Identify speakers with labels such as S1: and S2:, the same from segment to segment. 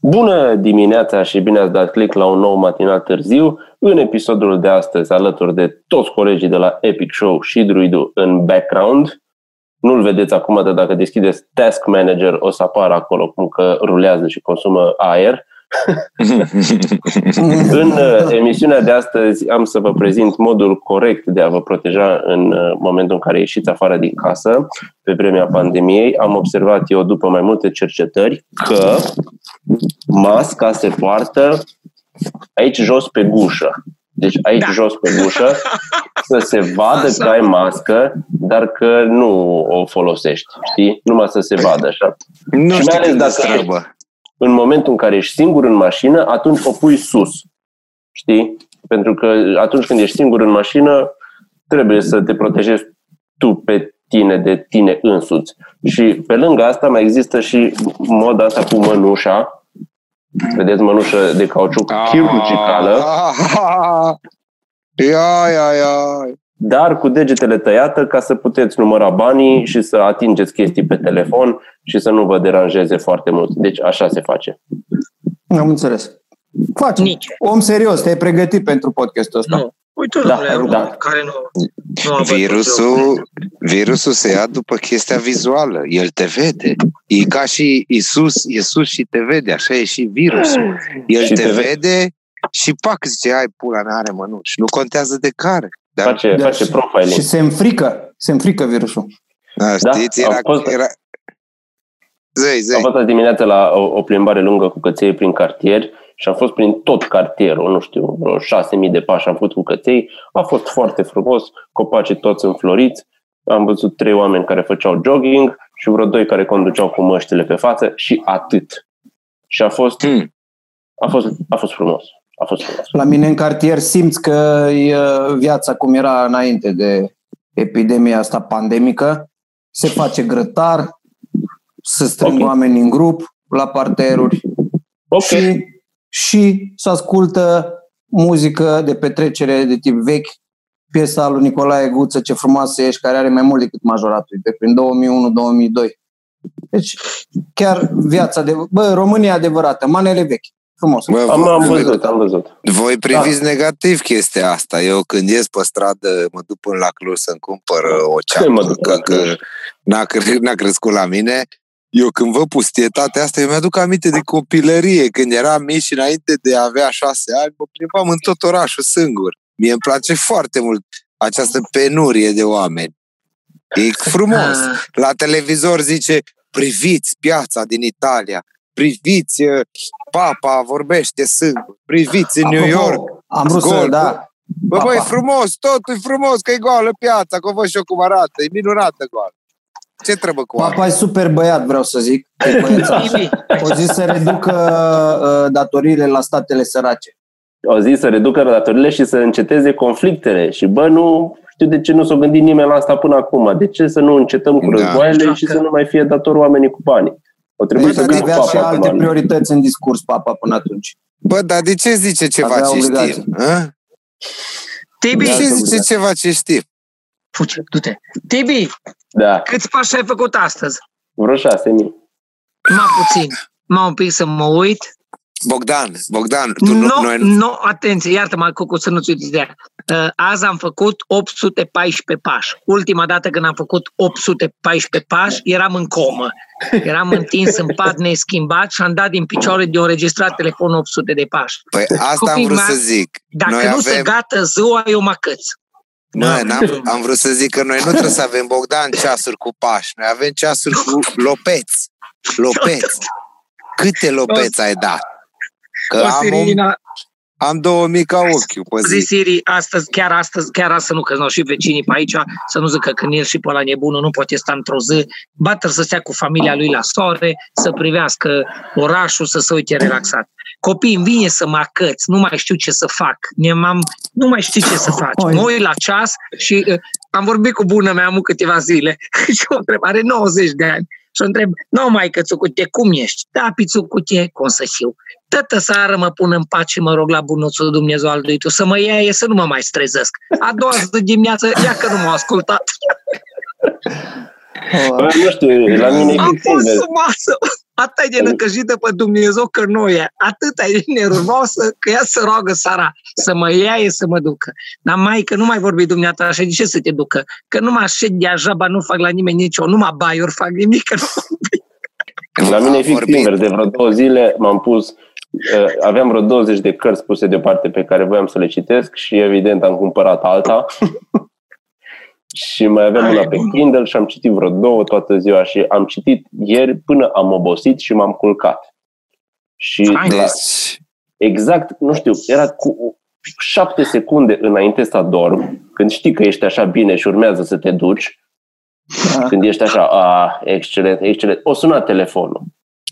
S1: Bună dimineața și bine ați dat click la un nou matinal târziu. În episodul de astăzi, alături de toți colegii de la Epic Show și Druidu în background, nu-l vedeți acum, dar dacă deschideți Task Manager o să apară acolo cum că rulează și consumă aer. în uh, emisiunea de astăzi am să vă prezint modul corect de a vă proteja în uh, momentul în care ieșiți afară din casă pe vremea pandemiei. Am observat eu după mai multe cercetări că masca se poartă aici jos pe gușă. Deci aici da. jos pe gușă să se vadă așa. că ai mască, dar că nu o folosești, știi? Numai să se vadă așa.
S2: Nu și mai ales dacă
S1: în momentul în care ești singur în mașină, atunci o pui sus. Știi? Pentru că atunci când ești singur în mașină, trebuie să te protejezi tu pe tine de tine însuți. Și pe lângă asta mai există și moda asta cu mănușa. Vedeți mănușă de cauciuc ah. chirurgicală.
S2: Ia, ia, ia
S1: dar cu degetele tăiată ca să puteți număra banii și să atingeți chestii pe telefon și să nu vă deranjeze foarte mult. Deci așa se face.
S3: Am înțeles. Faci. Nici. Om serios, te-ai pregătit pentru podcastul ăsta. Nu.
S4: Uite, da, da. care nu,
S2: nu virusul, virusul se ia după chestia vizuală. El te vede. E ca și Isus, Isus și te vede. Așa e și virusul. El și te, te vede și pac, zice, ai pula mea are mănuși. Nu contează de care.
S1: Da? Face, da, face profiling.
S3: Și se înfrică, se înfrică virusul.
S2: Da, știți, da, era, fost, era... Zei, zei.
S1: Am fost dimineața la o, o plimbare lungă cu căței prin cartier și am fost prin tot cartierul, nu știu, vreo 6.000 de pași am făcut cu căței. A fost foarte frumos, copacii toți înfloriți. Am văzut trei oameni care făceau jogging și vreo doi care conduceau cu măștile pe față și atât. Și a fost, hmm. a fost, a fost frumos a fost frumos.
S3: La mine în cartier simți că e viața cum era înainte de epidemia asta pandemică. Se face grătar, se strâng okay. oameni în grup la parteruri okay. și, și se ascultă muzică de petrecere de tip vechi, piesa lui Nicolae Guță, Ce frumoasă ești, care are mai mult decât majoratul, de prin 2001-2002. Deci, chiar viața de... Bă, România adevărată, manele vechi frumos. Bă,
S1: am, am văzut, am văzut.
S2: Voi priviți da. negativ chestia asta. Eu când ies pe stradă, mă duc până la Cluj să-mi cumpăr uh, o ceapă, că, că n-a, n-a crescut la mine. Eu când văd pustietatea asta, eu mi-aduc aminte de copilărie, când eram mici și înainte de a avea șase ani, mă plimbam în tot orașul singur. Mie îmi place foarte mult această penurie de oameni. E frumos. Ah. La televizor zice, priviți piața din Italia, priviți, uh, papa vorbește singur, priviți în New York.
S3: Am vrut să, da.
S2: Bă, bă, e frumos, totul e frumos, că e goală piața, că văd și eu cum arată, e minunată goală. Ce trebuie cu
S3: Papa e super băiat, vreau să zic. o zis să reducă uh, datoriile la statele sărace.
S1: O zis să reducă datoriile și să înceteze conflictele. Și bă, nu știu de ce nu s-a gândit nimeni la asta până acum. De ce să nu încetăm cu da. războaiele da. și să nu mai fie dator oamenii cu banii?
S3: O trebuie să avea și alte priorități în discurs papa până atunci.
S2: Bă, dar de ce zice ceva avea ce știm?
S4: Tibi!
S2: De ce zice ceva ce știm?
S4: Fuge, du-te. Tibi!
S1: Da.
S4: Câți pași ai făcut astăzi?
S1: Vreo șase mii.
S4: Mai puțin. Mă un pic să mă uit.
S2: Bogdan, Bogdan, tu nu...
S4: No, noi... no, atenție, iartă-mă, cu să nu-ți uiți de aia. Uh, azi am făcut 814 pași. Ultima dată când am făcut 814 pași, eram în comă. Eram întins în pat neschimbat și am dat din picioare de înregistrat telefonul 800 de pași.
S2: Păi asta Copii, am vrut să zic.
S4: Dacă noi nu avem... se gata ziua, eu mă căț.
S2: Nu, am am vrut să zic că noi nu trebuie să avem Bogdan ceasuri cu pași. Noi avem ceasuri cu lopeți. Lopeți. Câte lopeți ai dat? Că am, un, am două mici ca ochiul pe zi.
S4: zi Siri, astăzi, chiar astăzi, chiar astăzi nu, că nu și vecinii pe aici, să nu zică că el și pe la nebunul nu poate sta într-o zi, bată să stea cu familia lui la soare, să privească orașul, să se uite relaxat. Copiii îmi vine să mă acăți, nu mai știu ce să fac, am nu mai știu ce să faci. Mă uit la ceas și uh, am vorbit cu bună mea mu câteva zile și o întreb, are 90 de ani și o întreb, nu mai că țucute, cum ești? Da, pițucute, cum să știu. Tătă seară mă pun în pace și mă rog la bunuțul Dumnezeu al lui tu să mă ia să nu mă mai strezesc. A doua zi de dimineață, ia că nu m-a ascultat.
S1: Bă, nu știu, la mine
S4: Am pus sub masă, atât de năcăjită pe Dumnezeu că nu e, atât e nervoasă că ea să roagă Sara să mă iaie să mă ducă. Dar mai că nu mai vorbi dumneata așa, de ce să te ducă? Că nu mă așed de ajaba, nu fac la nimeni nicio, numai baiuri fac nimic, că nu
S1: La mine e fix invers, de vreo două zile m-am pus uh, aveam vreo 20 de cărți puse deoparte pe care voiam să le citesc și evident am cumpărat alta și mai aveam una pe Kindle și am citit vreo două toată ziua și am citit ieri până am obosit și m-am culcat. Și la, deci- exact, nu știu, era cu șapte secunde înainte să adorm, când știi că ești așa bine și urmează să te duci, da. când ești așa, a, excelent, excelent, o sunat telefonul.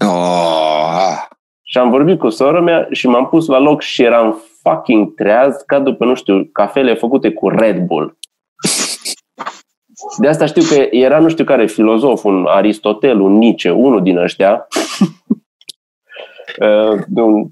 S1: Oh. Și am vorbit cu sora mea și m-am pus la loc și eram fucking treaz ca după, nu știu, cafele făcute cu Red Bull. De asta știu că era nu știu care filozof, un Aristotel, un Nietzsche, unul din ăștia, uh, un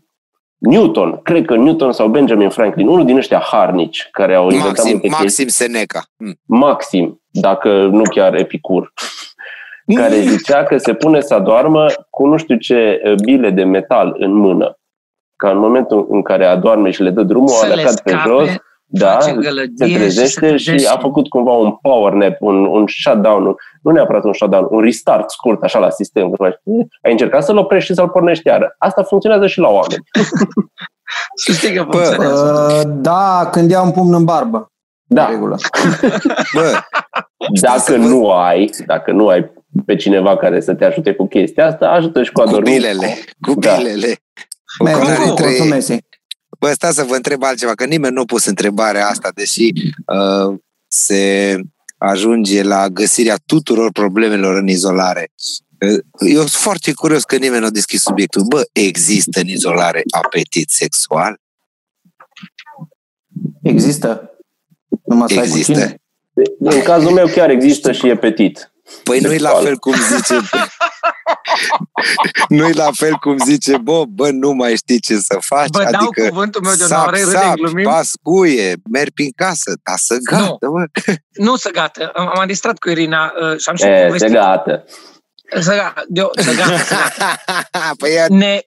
S1: Newton, cred că Newton sau Benjamin Franklin, unul din ăștia harnici care au inventat
S2: Maxim,
S1: multe
S2: Maxim
S1: chestii.
S2: Seneca.
S1: Mm. Maxim, dacă nu chiar Epicur, care zicea că se pune să adormă cu nu știu ce uh, bile de metal în mână. Ca în momentul în care adorme și le dă drumul,
S4: Să
S1: a
S4: le
S1: plecat pe
S4: scape,
S1: jos, da,
S4: face
S1: se
S4: gălăgie
S1: trezește
S4: și, se
S1: și, a făcut cumva un power nap, un, un shutdown, nu neapărat un shutdown, un restart scurt așa la sistem. Ai încercat să-l oprești și să-l pornești iară. Asta funcționează și la oameni.
S4: Să știi că
S2: Bă,
S4: funcționează.
S3: Uh, da, când ia un pumn în barbă.
S1: Da.
S3: De regulă.
S2: Bă,
S1: Dacă nu ai, dacă nu ai pe cineva care să te ajute cu chestia asta, ajută și cu
S2: cu
S1: adormit.
S2: bilele, cu
S1: Da.
S2: bilele.
S3: Mersi,
S2: Ocolarii trei-
S3: mulțumesc.
S2: Bă, stai să vă întreb altceva, că nimeni nu a pus întrebarea asta, deși uh, se ajunge la găsirea tuturor problemelor în izolare. Uh, Eu sunt foarte curios că nimeni nu a deschis subiectul. Bă, există în izolare apetit sexual?
S3: Există. Numai să ai cu
S2: Există.
S3: cine.
S1: În cazul meu chiar există și e petit.
S2: Păi nu-i la
S1: Sexual.
S2: fel cum zice... nu-i la fel cum zice Bob, bă, nu mai știi ce să faci.
S4: Vă dau
S2: adică
S4: cuvântul meu de
S2: sap,
S4: onoare, râdem,
S2: sap,
S4: glumim.
S2: pascuie, merg prin casă, dar să gata, bă.
S4: Nu să gata. Am am distrat cu Irina uh, și am și
S1: E, se
S4: povestit.
S1: gata.
S4: Să gata. De- Să gata. Să gata.
S2: păi ea
S4: ne,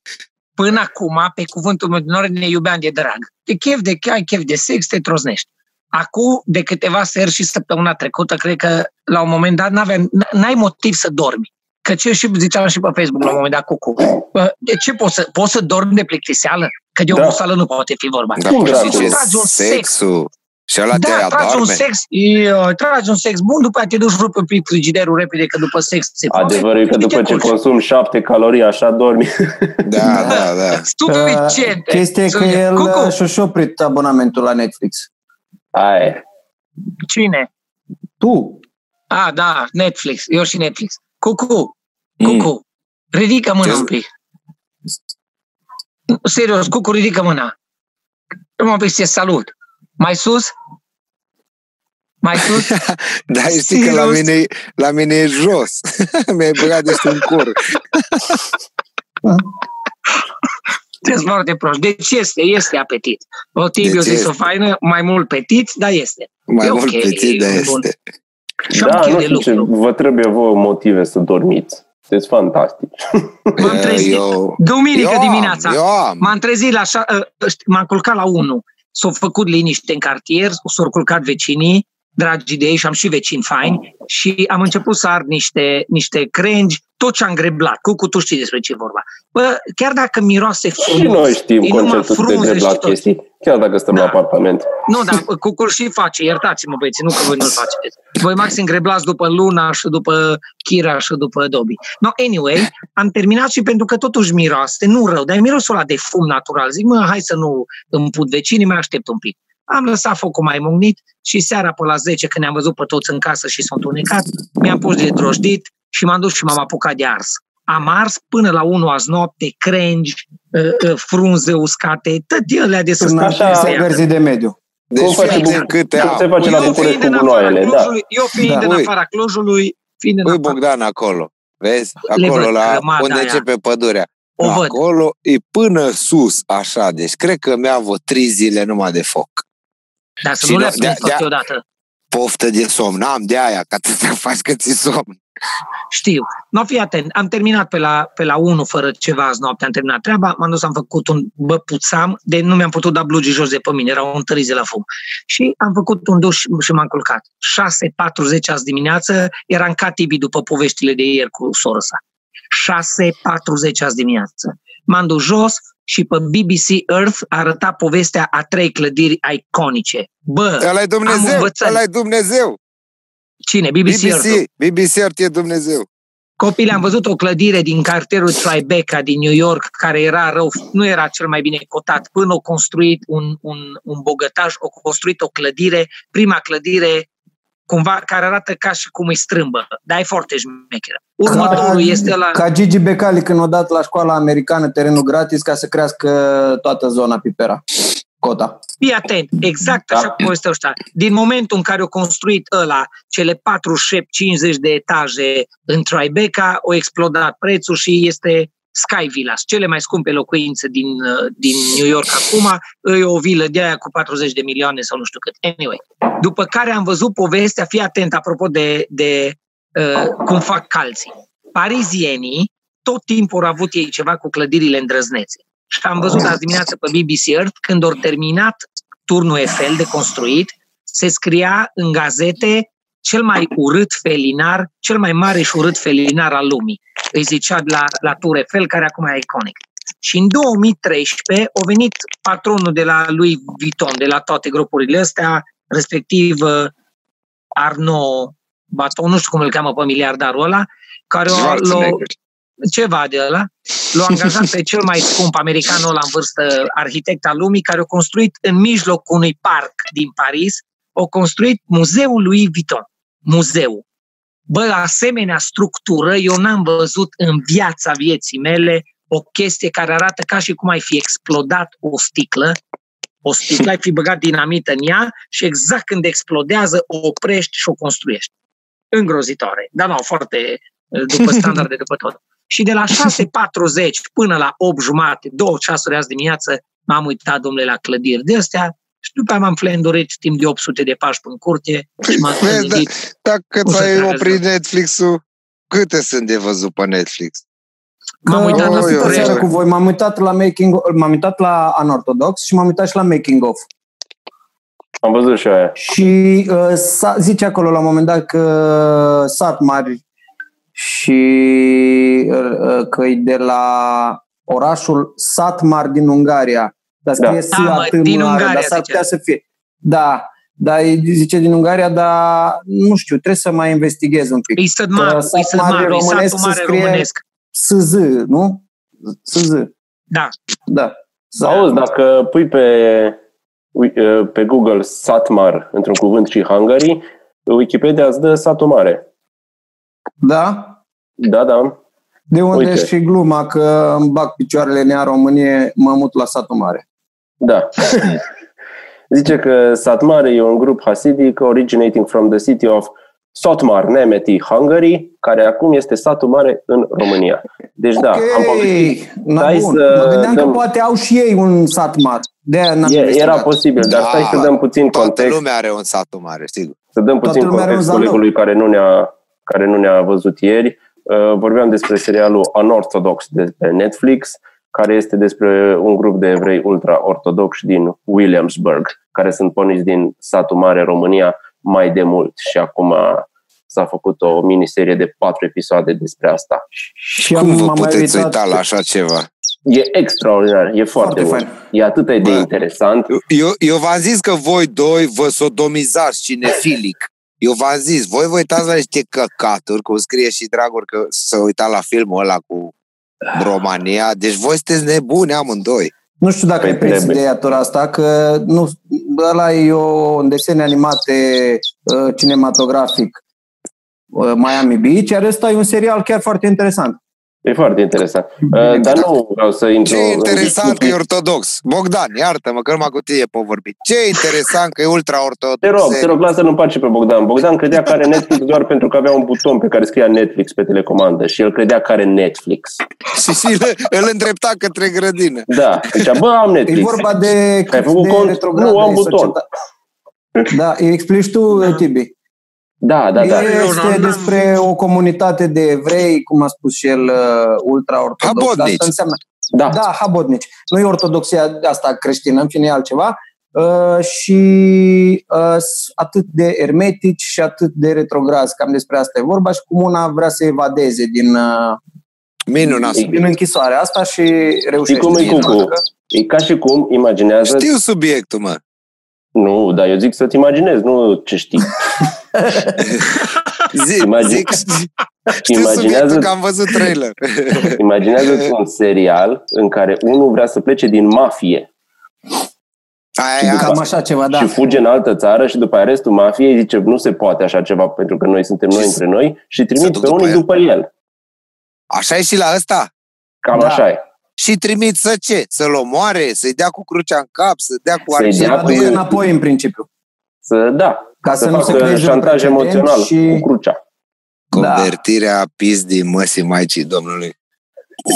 S4: până acum, pe cuvântul meu de onoare, ne iubeam de drag. De chef de ai chef de sex, te troznești. Acum, de câteva seri și săptămâna trecută, cred că la un moment dat n-aveam, n-ai motiv să dormi. Că ce și ziceam și pe Facebook la un moment dat cu cu. Bă, De ce poți să, poți să dormi de plictiseală? Că de
S1: Da.
S4: oboseală nu poate fi vorba.
S2: Da,
S1: Cum
S2: păi
S1: dracu?
S2: și ce
S4: Tragi un sex.
S2: sexul. Și ăla te
S4: Da, tragi un
S2: adorme.
S4: sex, e, tragi un sex bun, după aceea te duci rupi un pic frigiderul repede, că după sex se foame.
S1: Adevărul e că
S4: și te
S1: după ce
S4: culci.
S1: consumi șapte calorii, așa dormi.
S2: Da, da, da.
S4: Suficient.
S3: Uh, Chestia e că el
S4: Cucu,
S3: uh, și-a oprit abonamentul la Netflix.
S1: Aia.
S4: cine?
S3: Tu?
S4: Ah, da, Netflix. Eu și Netflix. Cucu, Cucu, ridică mâna
S2: Ce-
S4: un pic. Serios, Cucu, ridică mâna. Nu un pic să salut. Mai sus? Mai sus?
S2: Da, știi că la
S4: Serios?
S2: mine, la mine e jos. Mi-ai băgat de în cur.
S4: Sunteți foarte proști. Deci este, este apetit. O Tibiu
S2: Deci
S4: zis
S2: este.
S4: o faină, mai mult petit, dar este.
S2: Mai
S4: E
S2: mult
S4: ok,
S2: petit, dar
S4: e bun.
S2: este.
S4: Și am
S1: Da,
S4: chef
S1: nu
S4: de
S1: știu ce,
S4: lucru.
S1: vă trebuie vouă motive să dormiți. Sunteți fantastici.
S4: M-am trezit.
S2: Eu,
S4: Duminică
S2: eu am,
S4: dimineața.
S2: Eu am.
S4: M-am trezit la șa- ă, ști- m-am culcat la 1. S-au făcut liniște în cartier, s-au culcat vecinii, dragi de ei și am și vecini faini și am început să ard niște, niște crengi, tot ce am greblat. Cucu, tu știi despre ce e vorba. Bă, chiar dacă miroase
S1: Și
S4: frumos,
S1: noi știm
S4: e numai
S1: conceptul de
S4: frunze
S1: drept la
S4: și tot.
S1: chestii, chiar dacă stăm
S4: Da.
S1: la apartament.
S4: Nu, dar Cucul și face, iertați-mă băieții, nu că voi nu-l faceți. Voi maxim greblați după Luna și după Kira și după Dobby. No, anyway, am terminat și pentru că totuși miroase, nu rău, dar e mirosul ăla de fum natural. Zic, mă, hai să nu îmi put vecinii, mai aștept un pic. Am lăsat focul mai mugnit și seara pe la 10, când ne-am văzut pe toți în casă și s-au întunecat, mi-am pus de drojdit și m-am dus și m-am apucat de ars. Am ars până la 1 azi noapte, crengi, uh, uh, frunze uscate, tot alea de să
S3: În
S4: stai
S1: așa-
S4: să
S3: așa
S4: ia.
S3: verzi de mediu.
S2: Deci
S1: Cum face
S2: fii atent
S1: bu-
S2: câte
S1: cum
S2: am.
S1: se face la
S4: Eu
S1: București
S4: fiind
S1: cu
S4: în afara
S1: gunoaiele, da.
S4: Clujului, eu fiind
S3: Da.
S4: în
S2: Ui.
S4: afara Clujului, fiind în
S2: Ui,
S4: afara...
S2: Bogdan, acolo. Vezi?
S4: Le
S2: Acolo,
S4: văd,
S2: la
S4: grămada
S2: unde
S4: aia.
S2: începe pădurea.
S4: O văd.
S2: Acolo e până sus, așa. Deci cred că mi-a vreo trei zile numai de foc.
S4: Dar să
S2: Și
S4: nu
S2: nu-
S4: le
S2: de-
S4: aprins
S2: de-
S4: toate odată.
S2: Poftă de somn. N-am de aia, că atâta faci că ți somn.
S4: Știu. Nu, fii atent. Am terminat pe la, pe la 1 fără ceva azi noapte. Am terminat treaba. M-am dus, am făcut un băpuțam. De nu mi-am putut da blugii jos de pe mine. Era un tărize la fum. Și am făcut un duș și m-am culcat. 6.40 azi dimineață. Eram ca tibi după poveștile de ieri cu sora sa. 6.40 azi dimineață. M-am dus jos, și pe BBC Earth arăta povestea a trei clădiri iconice. Bă,
S2: ăla e Dumnezeu, ăla e Dumnezeu.
S4: Cine? BBC, BBC Earth.
S2: BBC Earth e Dumnezeu.
S4: Copile, am văzut o clădire din cartierul Tribeca din New York, care era rău, nu era cel mai bine cotat, până au construit un, un, un bogătaș, au construit o clădire, prima clădire cumva, care arată ca și cum îi strâmbă, dar e foarte șmecheră. Următorul
S3: ca,
S4: este la...
S3: Ca Gigi Becali când a dat la școala americană terenul gratis ca să crească toată zona Pipera. Cota.
S4: Fii atent, exact da. așa cum este ăștia. Din momentul în care au construit ăla, cele 40-50 de etaje în Tribeca, au explodat prețul și este Sky Villas, cele mai scumpe locuințe din, uh, din New York acum, e o vilă de aia cu 40 de milioane sau nu știu cât. Anyway, după care am văzut povestea, fii atent apropo de, de uh, cum fac calții. Parizienii tot timpul au avut ei ceva cu clădirile îndrăznețe. Și am văzut azi dimineață pe BBC Earth, când au terminat turnul Eiffel de construit, se scria în gazete cel mai urât felinar, cel mai mare și urât felinar al lumii. Îi zicea la, la Tour Eiffel, care acum e iconic. Și în 2013 a venit patronul de la lui Vuitton, de la toate grupurile astea, respectiv uh, Arnaud Baton, nu știu cum îl cheamă pe miliardarul ăla, care l-a, ceva de ăla, l-a angajat pe cel mai scump americanul ăla în vârstă, arhitect al lumii, care a construit în mijlocul unui parc din Paris, a construit muzeul lui Vuitton. Muzeu. Bă, asemenea structură eu n-am văzut în viața vieții mele o chestie care arată ca și cum ai fi explodat o sticlă, o sticlă, ai fi băgat dinamită în ea și exact când explodează o oprești și o construiești. Îngrozitoare. Dar nu, foarte după standarde, după tot. Și de la 6.40 până la 8 jumate, două ceasuri azi dimineață, m-am uitat, domnule, la clădiri de astea și după aia m-am flendurit timp de 800 de pași în curte și m-am gândit...
S2: Da, dacă ai oprit Netflix-ul, câte sunt de văzut pe Netflix?
S3: M-am uitat oh, la seară cu voi, m-am uitat la making, m-am uitat la Unorthodox și m-am uitat și la Making of.
S1: Am văzut și aia.
S3: Și uh, zice acolo la un moment dat că sat mari și uh, că e de la orașul Satmar din Ungaria. Dar scrie da. S da, din Ungaria, dar s-ar putea să fie. Da, dar zice din Ungaria, dar nu știu, trebuie să mai investighez un pic.
S4: E Satmar, e Satmar, românesc se scrie românesc.
S3: SZ, nu? SZ.
S4: Da.
S3: Da.
S1: Auzi, dacă pui pe, pe Google Satmar într-un cuvânt și Hungary, Wikipedia îți dă satul mare.
S3: Da?
S1: Da, da.
S3: De unde Uite. și gluma că îmi bag picioarele în ea Românie, mă mut la satul mare.
S1: Da. Zice că Sat Mare e un grup hasidic originating from the city of Sotmar, Nemeti, Hungary, care acum este satul mare în România. Deci okay. da, am povestit.
S3: Stai să mă gândeam dăm... că poate au și ei un sat mare. De
S1: e, era posibil, dar da, stai să dăm puțin
S2: toată
S1: context.
S2: Toată lumea are un sat mare, sigur.
S1: Să dăm puțin context colegului care nu ne-a, care nu ne-a văzut ieri. Uh, vorbeam despre serialul Unorthodox de pe Netflix, care este despre un grup de evrei ultra-ortodoxi din Williamsburg, care sunt porniți din satul mare România mai de mult și acum s-a făcut o miniserie de patru episoade despre asta.
S2: Și Cum vă puteți uita la așa ceva?
S1: E extraordinar, e foarte, foarte bun. E atât de Bă, interesant.
S2: Eu, eu v-am zis că voi doi vă sodomizați cinefilic. Eu v-am zis, voi vă uitați la niște căcaturi, cum scrie și Dragur că să uita la filmul ăla cu România. Deci voi sunteți nebuni amândoi.
S3: Nu știu dacă păi ai prins ideea asta, că nu, ăla e o, un desen animate uh, cinematografic uh, Miami Beach, iar ăsta e un serial chiar foarte interesant.
S1: E foarte interesant. Uh, dar nu vreau să intru...
S2: Ce interesant că e ortodox. Bogdan, iartă-mă că numai cu tine pot vorbi. Ce interesant că e ultra-ortodox.
S1: Te rog, te rog, lasă-l în pace pe Bogdan. Bogdan credea că are Netflix doar pentru că avea un buton pe care scria Netflix pe telecomandă și el credea că are Netflix.
S2: și și îl îndrepta către grădină.
S1: Da, zicea, bă, am Netflix.
S3: E vorba de...
S1: Ai făcut de cont? Nu, am buton.
S3: Da, îi explici tu, Tibi.
S1: Da, da, da.
S3: Este despre o comunitate de evrei, cum a spus și el, uh, ultra-ortodox.
S2: Habodnici. Asta înseamnă,
S3: da. da, habodnici. Nu e ortodoxia asta creștină, în fine e altceva. Uh, și uh, atât de ermetici și atât de retrograzi. Cam despre asta e vorba și cum una vrea să evadeze din, uh,
S2: Minunat.
S3: din închisoarea asta și reușește.
S1: Și cum e cu E ca și cum imaginează...
S2: Știu subiectul, mă.
S1: Nu, dar eu zic să-ți imaginezi, nu ce știi.
S2: zic, Imagine... zic, știu imaginează, că am văzut trailer.
S1: imaginează un serial în care unul vrea să plece din mafie.
S3: Aia, după, cam așa ceva, da.
S1: Și fuge în altă țară și după aia restul mafiei zice nu se poate așa ceva pentru că noi suntem noi între noi și trimit pe unii după el.
S2: Așa e și la ăsta?
S1: Cam da. așa e
S2: și trimit să ce? Să-l omoare, să-i dea cu crucea în cap, să dea cu
S3: să-i dea cu înapoi în principiu.
S1: Să, da,
S3: ca să, să
S1: nu
S3: se creeze
S1: șantaj emoțional și... cu crucea.
S2: Convertirea da. pizdii măsii maicii Domnului.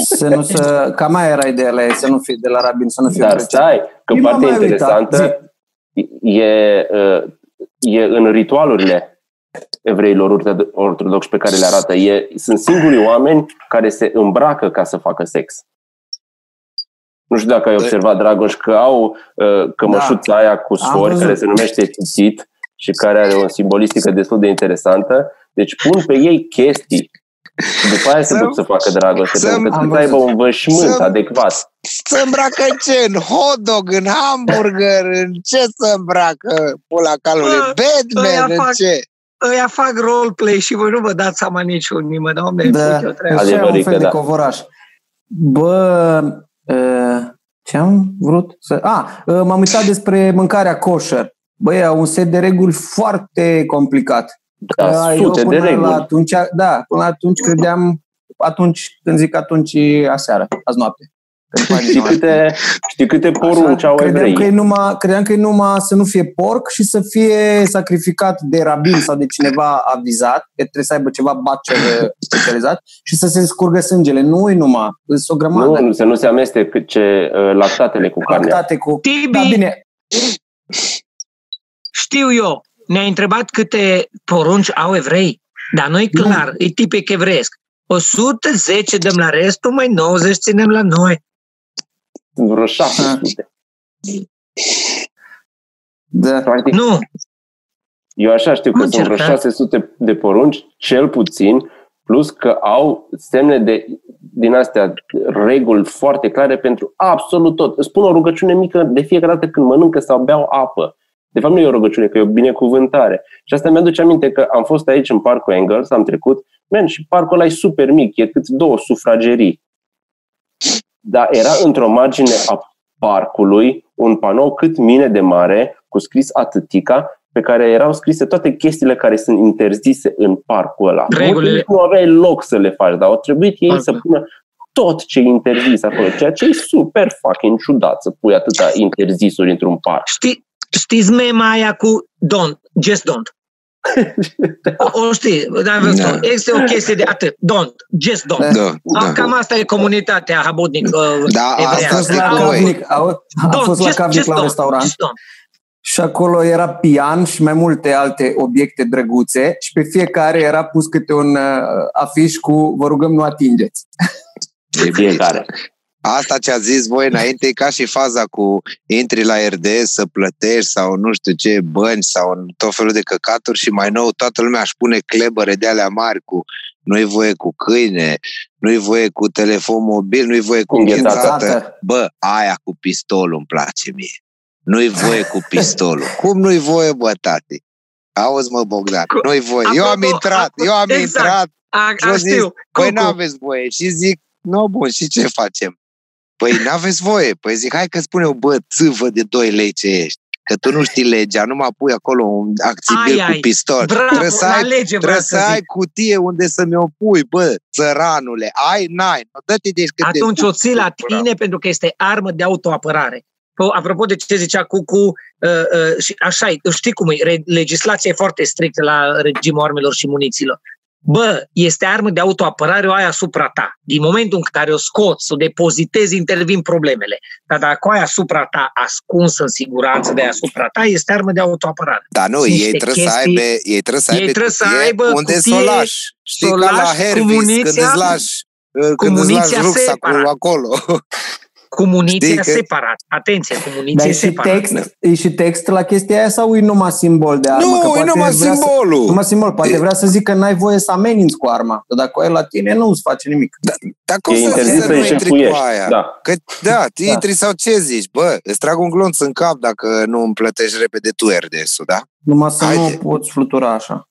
S3: Să nu să, cam mai era ideea la să nu fie de la rabin, să nu fie
S1: Dar stai, că Prima partea interesantă e, e în ritualurile evreilor ortodoxi pe care le arată. E, sunt singurii oameni care se îmbracă ca să facă sex. Nu știu dacă ai observat, Dragoș, că au uh, cămășuța da. aia cu sfori, care se numește Titit și care are o simbolistică destul de interesantă. Deci pun pe ei chestii și după aia se duc să facă dragoste, să, pentru că să aibă un vășmânt să, adecvat.
S2: Să îmbracă în ce? În hot dog, în hamburger, în ce să îmbracă pula calului? Batman, în fac, ce?
S4: Ăia fac roleplay și voi nu vă dați seama niciunii, mă, doamne,
S3: da, așa un fel de da. covoraș. Bă, ce am vrut să... A, m-am uitat despre mâncarea kosher. Băi, e un set de reguli foarte complicat.
S1: Da, Eu sute de reguli.
S3: La atunci, da, până atunci credeam, atunci, când zic atunci, aseară, azi noapte.
S1: Știi câte, știi câte porunci au
S3: credeam Că e numai, credeam că e numai să nu fie porc și să fie sacrificat de rabin sau de cineva avizat, că trebuie să aibă ceva bacer specializat și să se scurgă sângele. Nu e numai, sunt o grămadă.
S1: Nu, să nu se amestece uh, lactatele cu carnea.
S3: Lactate cu...
S4: Tibi, da, bine. Știu eu, ne-ai întrebat câte porunci au evrei, dar noi clar, nu. e tipic evreiesc. 110 dăm la restul, mai 90 ținem la noi.
S1: Sunt vreo 600.
S3: Da.
S4: Practic, nu.
S1: Eu așa știu că sunt vreo 600 de porunci, cel puțin, plus că au semne de, din astea reguli foarte clare pentru absolut tot. Îți spun o rugăciune mică de fiecare dată când mănâncă sau beau apă. De fapt nu e o rugăciune, că e o binecuvântare. Și asta mi-aduce aminte că am fost aici în parcul Engels, am trecut, man, și parcul ăla e super mic, e cât două sufragerii. Dar era într-o margine a parcului un panou cât mine de mare, cu scris atâtica, pe care erau scrise toate chestiile care sunt interzise în parcul ăla. Regulile. Nu aveai loc să le faci, dar au trebuit ei să pună tot ce e interzis acolo, ceea ce e super fucking ciudat să pui atâta interzisuri într-un parc.
S4: Știi, știți mema aia cu don't, just don't? O, o știi, da, da. este o chestie de atât. Don't, just don't. Da, da. Cam asta e comunitatea habotnic
S2: Da,
S3: a fost la Cavnic, a, a fost la Cavnic la restaurant. Și acolo era pian și mai multe alte obiecte drăguțe și pe fiecare era pus câte un uh, afiș cu vă rugăm nu atingeți.
S1: De fiecare.
S2: Asta ce a zis voi înainte e ca și faza cu intri la RDS să plătești sau nu știu ce băni sau tot felul de căcaturi și mai nou toată lumea își pune clebăre de alea mari cu nu-i voie cu câine, nu-i voie cu telefon mobil, nu-i voie cu ghețată. Bă, aia cu pistolul îmi place mie. Nu-i voie cu pistolul. Cum nu-i voie, bă, tati? Auzi, mă, Bogdan, nu-i voie. Eu am intrat, eu am exact. intrat.
S4: A, a, știu.
S2: Păi n-aveți voie. Și zic, nu, bun, și ce facem? Păi n-aveți voie. Păi zic, hai că spune o bă, țâvă de 2 lei ce ești. Că tu nu știi legea, nu mă pui acolo un acțibil ai, cu pistol.
S4: Bravo, trebuie să ai, lege,
S2: trebuie să, ai cutie unde să mi-o pui, bă, țăranule. Ai, n-ai. Dă-te de
S4: Atunci o ții la tine bravo. pentru că este armă de autoapărare. Apropo de ce zicea Cucu, uh, uh, și așa știi cum e, legislația e foarte strictă la regimul armelor și muniților. Bă, este armă de autoapărare o ai asupra ta. Din momentul în care o scoți, o depozitezi, intervin problemele. Dar dacă o ai asupra ta, ascuns în siguranță de asupra ta, este armă de autoapărare.
S2: Da, nu, ei trebuie, chestii, să aibă, ei trebuie să aibă, ei trebuie să aibă unde să o lași. Știi, ca la Hervis, muniția, când îți lași, când îți lași rucsacul acolo.
S4: Cu muniția că... separat. Atenție, cu muniție
S3: Dar separat. Și text, e și text la chestia aia sau e numai simbol de armă?
S2: Nu, că e numai simbolul.
S3: Să, numai simbol. Poate e... vrea să zic că n-ai voie să ameninți cu arma. Că dacă e la tine, nu îți face nimic.
S2: Da, dar cum e să, să nu intri cu aia? Da. Că, da, da. intri sau ce zici? Bă, îți trag un glonț în cap dacă nu îmi plătești repede tu RDS-ul, da?
S3: Numai să Haide. nu poți flutura așa.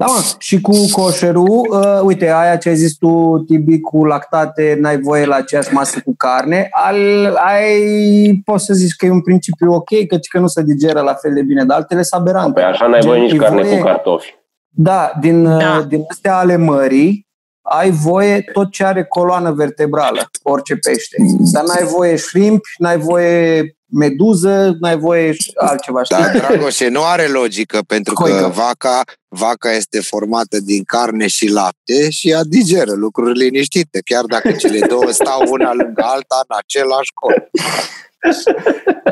S3: Da, mă. Și cu coșerul, uh, uite, aia ce ai zis tu, Tibi, cu lactate, n-ai voie la aceeași masă cu carne, al, ai, poți să zici că e un principiu ok, căci că nu se digeră la fel de bine, dar altele sunt aberante.
S1: Păi așa n-ai voie nici carne voie, cu cartofi.
S3: Da, din, uh, da. din astea ale mării, ai voie tot ce are coloană vertebrală, orice pește. Dar n-ai voie shrimp, n-ai voie meduză, n-ai voie altceva. Știi?
S2: Da, Dragoșe, nu are logică, pentru Coică. că vaca, vaca este formată din carne și lapte și ea digeră lucruri liniștite, chiar dacă cele două stau una lângă alta în același corp.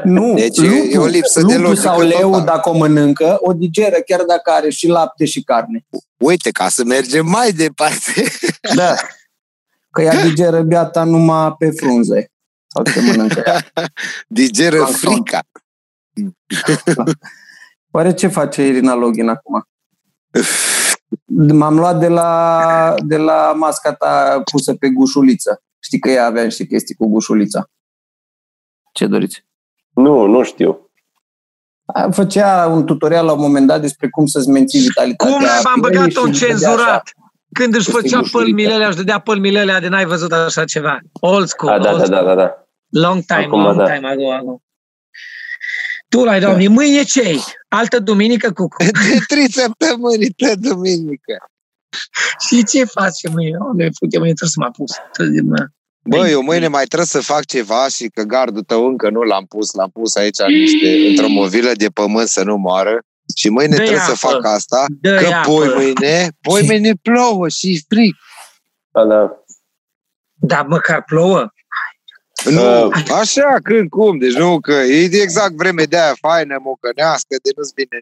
S3: Nu,
S2: deci lupu, e o lipsă de logică
S3: sau leu, total. dacă o mănâncă, o digeră chiar dacă are și lapte și carne.
S2: Uite, ca să mergem mai departe.
S3: Da. Că ea digeră beata numai pe frunze. Sau ce mănâncă.
S2: Digeră Plankton. frica.
S3: Oare ce face Irina Login acum? M-am luat de la, de la masca ta pusă pe gușuliță. Știi că ea avea și chestii cu gușulița. Ce doriți?
S1: Nu, nu știu.
S3: Făcea un tutorial la un moment dat despre cum să-ți menții vitalitatea.
S4: Cum am băgat-o cenzurat? Când își făcea pălmile alea, își dădea pălmile alea de n-ai văzut așa ceva. Old school.
S1: A, da,
S4: old
S1: da, da, da, da.
S4: Long time, Acum, long da. time ago, ago. Tu l-ai, doamne, da. mâine ce Altă duminică cu
S2: De trei săptămâni, pe duminică.
S4: Și ce faci mâine? Unde fute, mâine trebuie să mă pus.
S2: Bă, eu mâine mai trebuie să fac ceva și că gardul tău încă nu l-am pus, l-am pus aici niște, într-o movilă de pământ să nu moară. Și mâine Dă trebuie apă. să fac asta, Dă că apă. poi mâine, poi mâine plouă și frig.
S1: Da, da.
S4: Da, măcar plouă.
S2: Nu, uh, așa, când, cum, deci nu, că e exact vreme de aia faină, mocănească, de nu-ți vine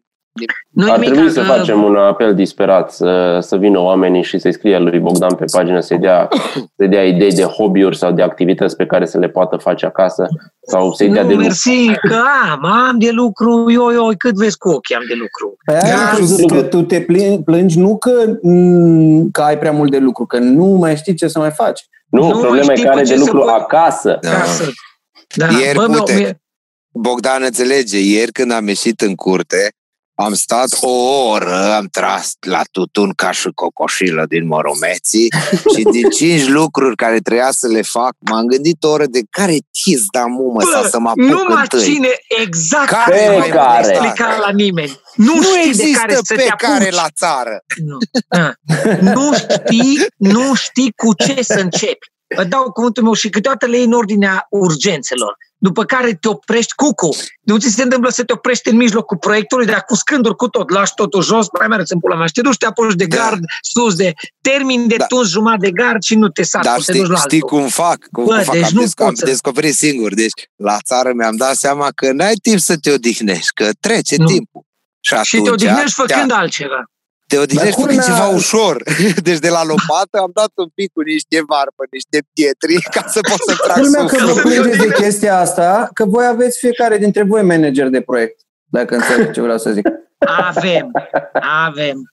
S1: nu Ar trebui să facem un apel disperat să, să vină oamenii și să-i scrie lui Bogdan pe pagină să-i dea, să dea idei de hobby-uri sau de activități pe care să le poată face acasă sau să-i dea
S4: nu,
S1: de lucru.
S4: mersi, că am, am de lucru, eu, eu, cât vezi cu ochii am de lucru.
S3: Păi aia că tu te plângi nu că, că ai prea mult de lucru, că nu mai știi ce să mai faci.
S1: Nu, nu problema e care de lucru pot... acasă.
S2: Da. acasă. Da. Ieri, Bă, uite, Bogdan înțelege, ieri când am ieșit în curte, am stat o oră, am tras la tutun ca și cocoșilă din Moromeții și din cinci lucruri care trebuia să le fac, m-am gândit o oră de care tiz da mumă sau să mă apuc
S4: Nu mă
S2: întâi.
S4: ține exact
S1: care pe care.
S4: explica la nimeni. Nu,
S2: nu
S4: știi
S2: există
S4: de care să
S2: pe
S4: te
S2: care la țară.
S4: Nu. nu, știi, nu știi cu ce să începi. Vă dau cuvântul meu și câteodată le iei în ordinea urgențelor după care te oprești cucu. Nu ți se întâmplă să te oprești în mijlocul proiectului, dar cu scânduri, cu tot, lași totul jos, mai mergi în pula mea și te duci, te apuci de da. gard, sus de termin de da. tuns jumătate de gard și nu te sar.
S2: Dar știi,
S4: te
S2: știi cum fac? Cum, Bă, fac? Deci am, nu desc- am descoperit singur. Deci la țară mi-am dat seama că n-ai timp să te odihnești, că trece nu. timpul.
S4: Și, și te odihnești făcând altceva.
S2: Te odihnești făcând ceva ușor. Deci de la lopată am dat un pic cu niște varpă, niște pietri, ca să pot să trag
S3: Culmea că vă plângeți de chestia asta, că voi aveți fiecare dintre voi manager de proiect, dacă înțeleg ce vreau să zic.
S4: Avem, avem,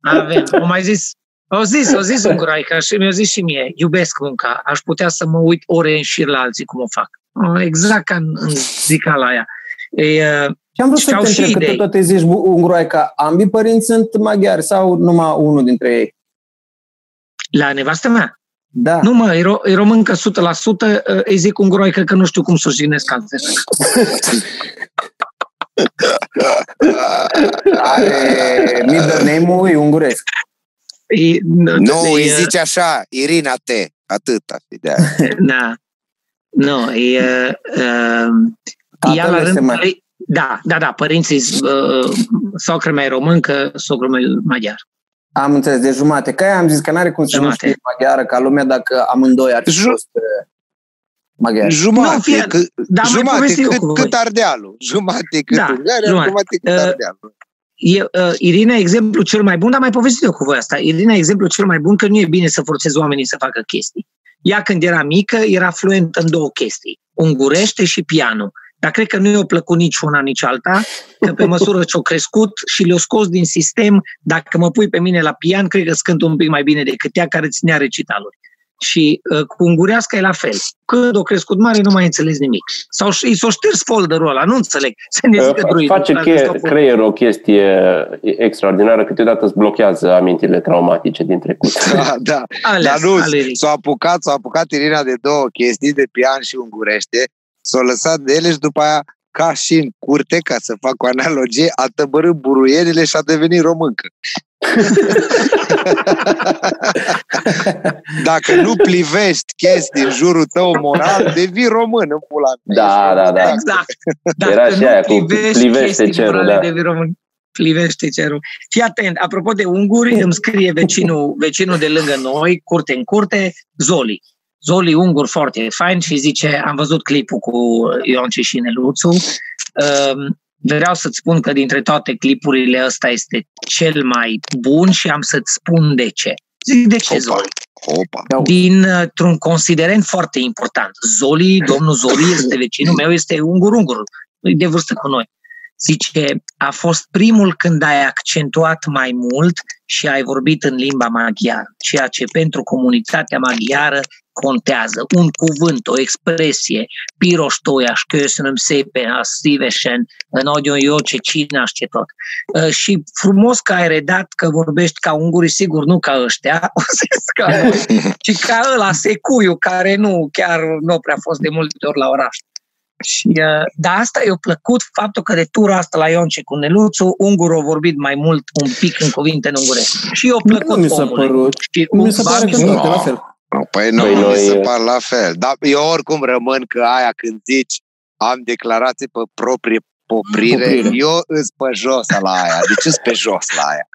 S4: avem. O mai zis, au zis, au zis un graica și mi-a zis și mie, iubesc munca, aș putea să mă uit ore în șir la alții cum o fac. Exact ca în, în zicala aia. E,
S3: și am vrut să te întreb, că tu tot zici ungroaica, ambii părinți sunt maghiari sau numai unul dintre ei?
S4: La nevastă mea?
S3: Da.
S4: Nu mă, e, ro- e româncă 100%, îi zic ungroaică că nu știu cum să-și jignesc altfel.
S3: Are middle name-ul e unguresc.
S2: E, nu, îi zice așa, Irina Te, atât. De
S4: da. Nu, e... Uh, ea la rândul ei, da, da, da, părinții, uh, socră mea e româncă, socrul meu maghiar.
S3: Am înțeles, de jumate. Că am zis că n-are cum să jumate. nu știe maghiară ca lumea dacă amândoi ar fi Ju- fost uh, maghiari.
S2: Jumate, nu, fie, că, da, jumate cât, cât Ardealul. Jumate cât da, Ungaria, jumate, jumate cât uh, Ardealul.
S4: E, uh, Irina e exemplu cel mai bun, dar mai povestit eu cu voi asta. Irina e exemplu cel mai bun că nu e bine să forțezi oamenii să facă chestii. Ea când era mică era fluent în două chestii, ungurește și pianul. Dar cred că nu i-a plăcut nici una, nici alta, că pe măsură ce-au crescut și le-au scos din sistem, dacă mă pui pe mine la pian, cred că scânt un pic mai bine decât ea care ținea recitaluri. Și uh, cu ungurească e la fel. Când o crescut mare, nu mai înțeles nimic. Sau și s-o șters folderul ăla, nu înțeleg. Să ne zică
S1: uh, Face che- creierul o chestie extraordinară, câteodată îți blochează amintirile traumatice din trecut.
S2: Da, da. Ales, Dar nu, s-a apucat, s-a apucat Irina de două chestii, de pian și ungurește, s-a lăsat de ele și după aia ca și în curte, ca să fac o analogie, a tăbărât buruierile și a devenit româncă. Dacă nu plivești chestii în jurul tău moral, devii român în pula
S1: mea. Da, da, da.
S4: Exact.
S1: Dacă Era și aia cu plivește cerul, da. devii român
S4: plivește cerul. Fii atent, apropo de unguri, îmi scrie vecinul, vecinul de lângă noi, curte în curte, Zoli. Zoli Ungur foarte fain și zice, am văzut clipul cu Ionce și Neluțu, um, vreau să-ți spun că dintre toate clipurile ăsta este cel mai bun și am să-ți spun de ce. Zic, de ce, Opa. Zoli? Opa. Dintr-un considerent foarte important. Zoli, domnul Zoli, este vecinul meu, este ungur-ungur, de vârstă cu noi. Zice, a fost primul când ai accentuat mai mult și ai vorbit în limba maghiară, ceea ce pentru comunitatea maghiară contează. Un cuvânt, o expresie, piroștoiaș, köszönöm szépen, a szívesen, nagyon jó, ce cinaș, ce tot. Uh, și frumos că ai redat că vorbești ca unguri, sigur nu ca ăștia, o să ca noi, ci ca ăla, secuiu, care nu, chiar nu prea fost de multe ori la oraș. Și, uh, dar asta i-a plăcut faptul că de tura asta la Ionce cu Neluțu, ungurul a vorbit mai mult un pic în cuvinte în unguresc. Și i-a plăcut nu mi s-a părut. Și
S3: mi se pare că nu, la fel.
S2: Păi nu, păi noi... mi se par la fel. Dar eu oricum rămân că aia când zici am declarații pe proprie poprire, poprire. eu îs pe jos la aia. De ce pe jos la aia?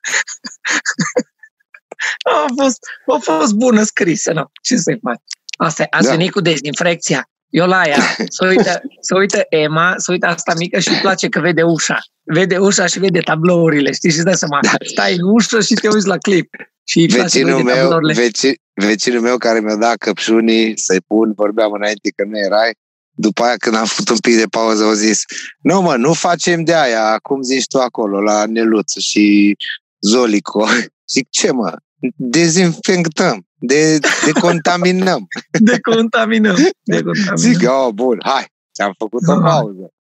S4: a fost, a fost bună scrisă, nu? Ce să-i faci? Asta, ați da. venit cu dezinfecția. Eu la ea, să uită, să uită Emma, să uită asta mică și îi place că vede ușa. Vede ușa și vede tablourile, știi? Și dă seama, stai în ușă și te uiți la clip. Și
S2: vecinul meu, veci, vecinul meu care mi-a dat căpșunii să-i pun, vorbeam înainte că nu erai, după aia când am făcut un pic de pauză au zis, nu mă, nu facem de aia, cum zici tu acolo, la Neluț și Zolico. Zic, ce mă? Dezinfectăm, de, decontaminăm.
S4: decontaminăm. decontaminăm.
S2: Zic, oh, bun, hai, ți-am făcut o pauză.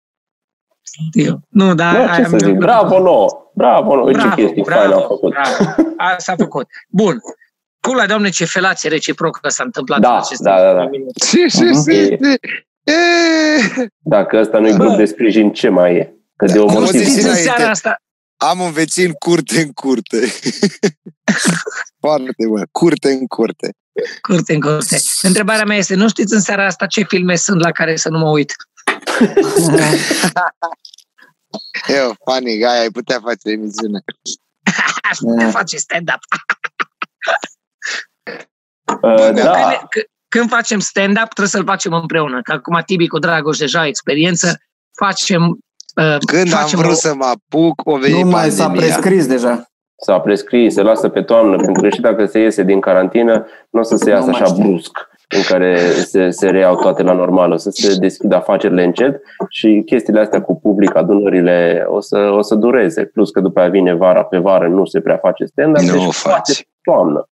S4: Știu. Nu, dar...
S1: Nu, ce să zic, bravo nouă, bravo nouă, ce chestii faine am făcut. Bravo.
S4: A, s-a făcut. Bun. Cum la doamne, ce felație reciprocă s-a întâmplat
S1: da,
S4: acest
S1: da, da, da.
S2: Ce, ce, ce,
S1: Dacă ăsta nu-i grup de sprijin, ce mai e? Că de o motiv.
S4: seara asta,
S2: am un vecin curte în curte. Foarte bun. Curte în curte.
S4: Curte în curte. Întrebarea mea este, nu știți în seara asta ce filme sunt la care să nu mă uit?
S2: Eu, funny guy, ai putea face emisiune.
S4: Aș putea face stand-up.
S1: Uh, da.
S4: când, când facem stand-up, trebuie să-l facem împreună. Că acum Tibi cu Dragoș deja experiență, facem
S2: uh, Când facem am vrut o... să mă apuc, o venit
S3: Nu mai s-a prescris deja.
S1: S-a prescris, se lasă pe toamnă, pentru că și dacă se iese din carantină, nu o să se iasă așa știu. brusc în care se, se reiau toate la normal, o să se deschidă afacerile încet și chestiile astea cu public, adunările, o să, o să dureze. Plus că după aia vine vara, pe vară nu se prea face stand-up,
S2: nu deci faci.
S1: toamnă.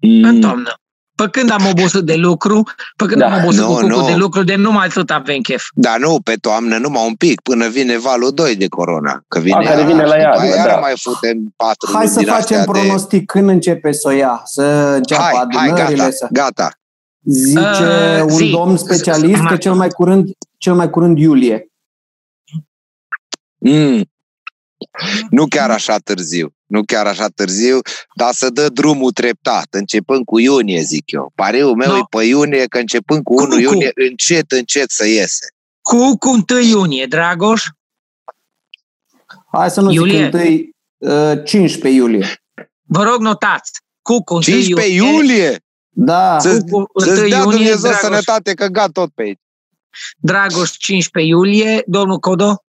S4: Mm. În toamnă. Pe când am obosit de lucru, pe când da. am obosit no, cu no. de lucru, de numai atât avem chef.
S2: Da, nu, pe toamnă numai un pic, până vine valul 2 de corona. Că vine,
S1: A, care vine la iarnă, da.
S2: mai futem patru
S3: Hai să facem pronostic de... când începe să o ia, să înceapă hai, adunările. Hai,
S2: gata,
S3: să...
S2: gata.
S3: Zice uh, un zi. domn specialist că cel mai curând, cel mai curând iulie.
S2: Mm. Nu chiar așa târziu, nu chiar așa târziu, dar să dă drumul treptat, începând cu iunie, zic eu. Pariul meu no. e pe iunie, că începând cu, cu 1 iunie, încet, încet să iese.
S4: Cu, cu 1 iunie, Dragoș?
S3: Hai să nu iulie. zic 1, uh, 15 iulie.
S4: Vă rog, notați. Cu
S2: 15 iulie? iulie?
S3: Da.
S2: Să, să-ți dea iunie, Dumnezeu Dragoș, sănătate, că gat tot pe aici.
S4: Dragoș, 15 iulie. Domnul Codo?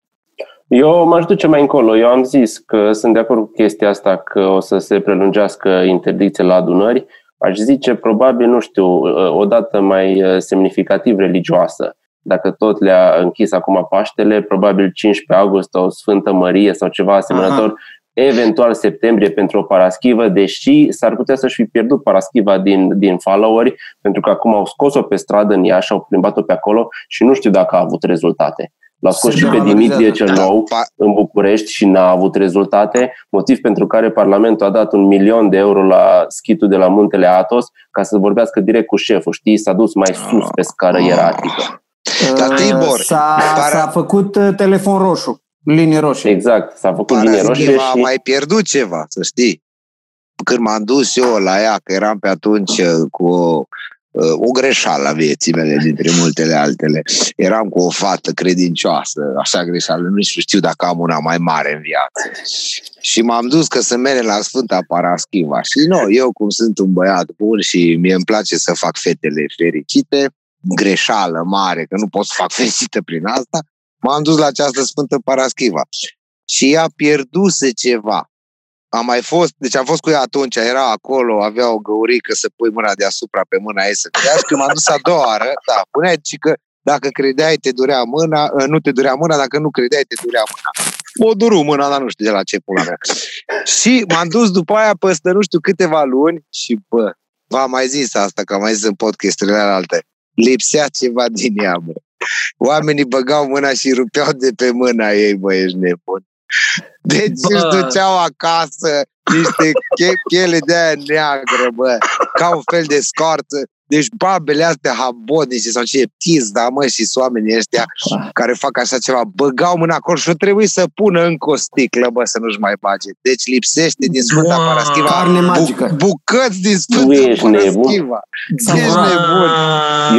S1: Eu m-aș duce mai încolo. Eu am zis că sunt de acord cu chestia asta, că o să se prelungească interdicția la adunări. Aș zice, probabil, nu știu, o dată mai uh, semnificativ religioasă. Dacă tot le-a închis acum Paștele, probabil 15 august o Sfântă Mărie sau ceva asemănător, Aha. eventual septembrie pentru o paraschivă, deși s-ar putea să-și fi pierdut paraschiva din, din followeri, pentru că acum au scos-o pe stradă în Iași, au plimbat-o pe acolo și nu știu dacă a avut rezultate. L-a scos și pe Dimitrie cel Nou în București și n-a avut rezultate, motiv pentru care Parlamentul a dat un milion de euro la schitul de la Muntele Atos ca să vorbească direct cu șeful, știi, s-a dus mai sus pe scară ierarhică.
S2: Dar Tibor,
S3: s-a, para... s-a făcut uh, telefon roșu, linie roșie.
S1: Exact, s-a făcut linie roșie și...
S2: a mai pierdut ceva, să știi. Când m-am dus eu la ea, că eram pe atunci uh, cu o Uh, o greșeală a vieții mele, dintre multele altele. Eram cu o fată credincioasă, așa greșeală, nu știu dacă am una mai mare în viață. Și m-am dus că să merg la Sfânta Paraschiva. Și nu, eu cum sunt un băiat bun și mie îmi place să fac fetele fericite, greșeală mare, că nu pot să fac fericită prin asta, m-am dus la această Sfântă Paraschiva. Și ea pierduse ceva am mai fost, deci am fost cu ea atunci, era acolo, avea o găurică să pui mâna deasupra pe mâna ei să credeai și m-am dus a doua oară, da, punea și că dacă credeai te durea mâna, ă, nu te durea mâna, dacă nu credeai te durea mâna. O duru mâna, dar nu știu de la ce pula mea. Și m-am dus după aia peste nu știu câteva luni și bă, v-am mai zis asta, că am mai zis în podcasturile alte. Lipsea ceva din ea, bă. Oamenii băgau mâna și rupeau de pe mâna ei, bă, ești nebun. Deci Bă. își duceau acasă niște piele de aia neagră, bă, ca un fel de scoarță. Deci babele astea habonice sau ce da, mă, și oamenii ăștia care fac așa ceva, băgau mâna acolo și trebuie să pună încă o sticlă, bă, să nu-și mai bage. Deci lipsește din Sfânta Bă, Paraschiva
S3: carne magică.
S2: Bu- bucăți din Sfânta ești Paraschiva. Nebun. Ești nebun.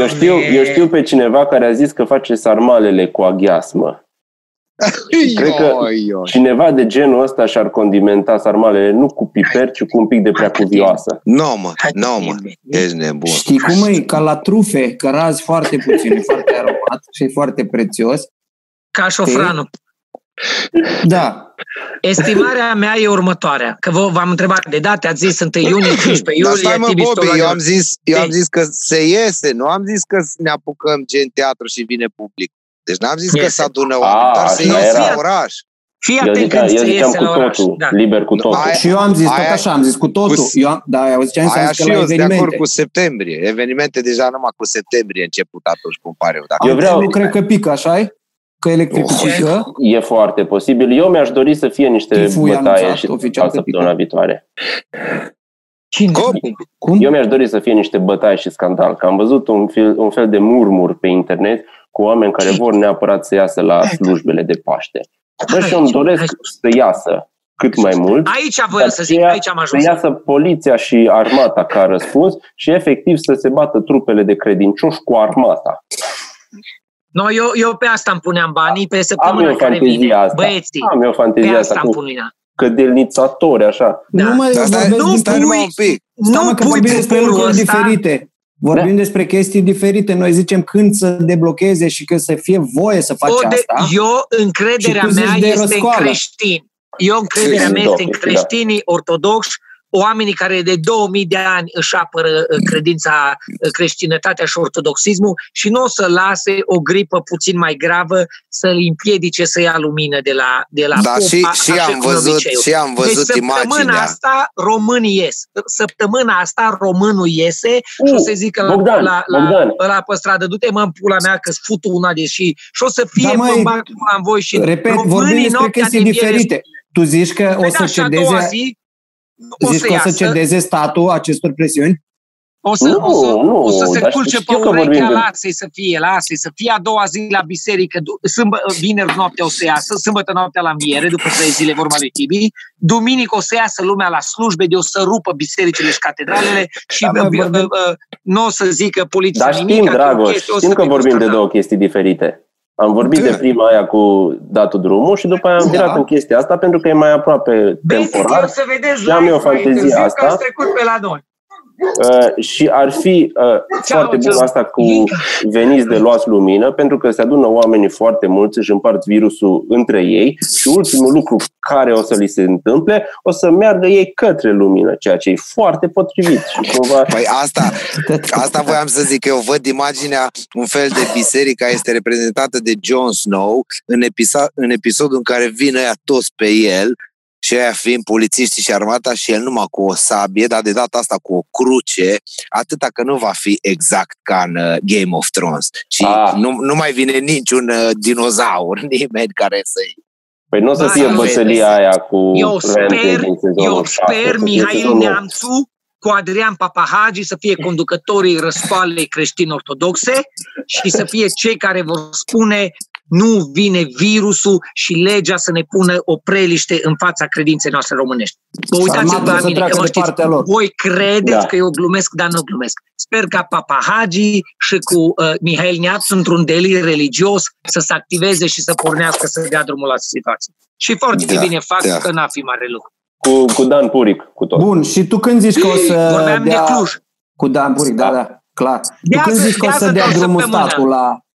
S1: Eu știu, eu știu pe cineva care a zis că face sarmalele cu aghiasmă. Cred că cineva de genul ăsta și-ar condimenta sarmalele nu cu piper, ci cu un pic de prea cuvioasă.
S2: Nu, mă, nu, mă, ești nebun.
S3: Știi cum e? Ca la trufe, că razi foarte puțin, e foarte aromat și e foarte prețios.
S4: Ca șofranul.
S3: Da.
S4: Estimarea mea e următoarea, că vă, v-am întrebat de date, ați zis 1 iunie, 15 iulie, Dar
S2: stai mă, Bobby, eu am, zis, eu am zis că se iese, nu am zis că ne apucăm gen teatru și vine public. Deci n-am zis yes. că se adună oameni, dar se iese la oraș.
S4: Fii atent când se iese
S1: cu la oraș. Totul, da. liber cu totul.
S3: Aia, și eu am zis aia, tot așa, am zis cu totul. Cu, eu am, da, eu ziceam aia
S2: și eu sunt de acord cu septembrie. Evenimente deja numai cu septembrie început atunci, cum pare eu. Dacă
S3: eu vreau, nu cred că pică, așa -i? Că electrifică?
S1: Oh, e foarte posibil. Eu mi-aș dori să fie niște bătaie și săptămâna viitoare.
S4: Cine? Cum?
S1: Cum? Eu mi-aș dori să fie niște bătaie și scandal, că am văzut un fel, un fel de murmur pe internet cu oameni care vor neapărat să iasă la slujbele de Paște. Bă, și îmi doresc să iasă cât mai mult.
S4: Aici voiam să zic, aici am ajuns.
S1: Să iasă poliția și armata ca răspuns și efectiv să se bată trupele de credincioși cu armata.
S4: No, eu, eu pe asta îmi puneam banii pe săptămâna care vine. Asta. Băieții,
S1: Am eu fantezia
S4: pe asta,
S1: asta
S4: îmi puneam.
S1: Cădelnițatori, așa.
S3: Da. Nu mai
S2: stai, nu stai numai un pic.
S3: Nu că vorbim despre lucruri diferite. Vorbim da. despre chestii diferite. Noi zicem când să deblocheze și când să fie voie să faci de, asta.
S4: Eu, încrederea mea este în creștini. Eu, încrederea mea este în creștinii ortodoxi oamenii care de 2000 de ani își apără uh, credința, uh, creștinătatea și ortodoxismul și nu o să lase o gripă puțin mai gravă să îl împiedice să ia lumină de la de la
S2: da, și, și, am văzut, și am văzut deci,
S4: săptămâna
S2: imaginea.
S4: asta românii ies. Săptămâna asta românul iese uh, și o să zică
S1: Bogdan,
S4: la, la,
S1: Bogdan.
S4: la, la pe stradă, du-te mă în pula mea că-ți fut una deși și o să fie da, mai, în voi și
S3: Repet, vorbim despre chestii diferite. Tu zici că o păi să da, cedeze... Zi, o Zici să că iasă. o să cedeze statul acestor presiuni?
S4: O să, nu, o să, nu, o să se culce pe urechea, de... lasă să fie, lasă să fie a doua zi la biserică, sâmbă, vineri noaptea o să iasă, sâmbătă noaptea la înviere, după trei zile vorba lui Tibi, duminică o să iasă lumea la slujbe, de o să rupă bisericile și catedralele și da, uh, uh, nu o să zică poliția
S1: Dar știm, nimic. Dragoș, știm că vorbim de două chestii diferite. Am vorbit da. de prima aia cu datul drumul și după aia am virat da. în chestia asta pentru că e mai aproape temporar.
S4: Să vedeți
S1: și am eu fantezia asta. Că
S4: trecut pe la noi.
S1: Uh, și ar fi uh, foarte bun asta cu veniți de luați lumină, pentru că se adună oamenii foarte mulți, își împart virusul între ei și ultimul lucru care o să li se întâmple, o să meargă ei către lumină, ceea ce e foarte potrivit. Și cumva...
S2: Păi asta, asta voiam să zic, că eu văd imaginea un fel de biserică este reprezentată de Jon Snow în, episod, în episodul în care vin ăia toți pe el și aia fiind polițiștii și armata și el numai cu o sabie, dar de data asta cu o cruce, atâta că nu va fi exact ca în uh, Game of Thrones. Și ah. nu, nu mai vine niciun uh, dinozaur, nimeni care să-i
S1: Păi nu o să fie bătălia aia cu
S4: Eu sper, eu sper Mihail Neamțu cu Adrian Papahagi să fie conducătorii răscoalei creștin-ortodoxe și să fie cei care vor spune nu vine virusul și legea să ne pună o preliște în fața credinței noastre românești. Vă uitați-vă la mine că mă știți, voi credeți da. că eu glumesc, dar nu glumesc. Sper ca Papa Hagi și cu uh, Mihail Neaț într-un delir religios să se activeze și să pornească să dea drumul la situație. Și foarte da, bine fac da. că n-a fi mare lucru.
S1: Cu, cu Dan Puric, cu tot.
S3: Bun, și tu când zici că o să
S4: Vorbeam dea... de Cluj.
S3: Cu Dan Puric, da, da, clar. Tu când zici că o să dea drumul statul la
S4: Uh,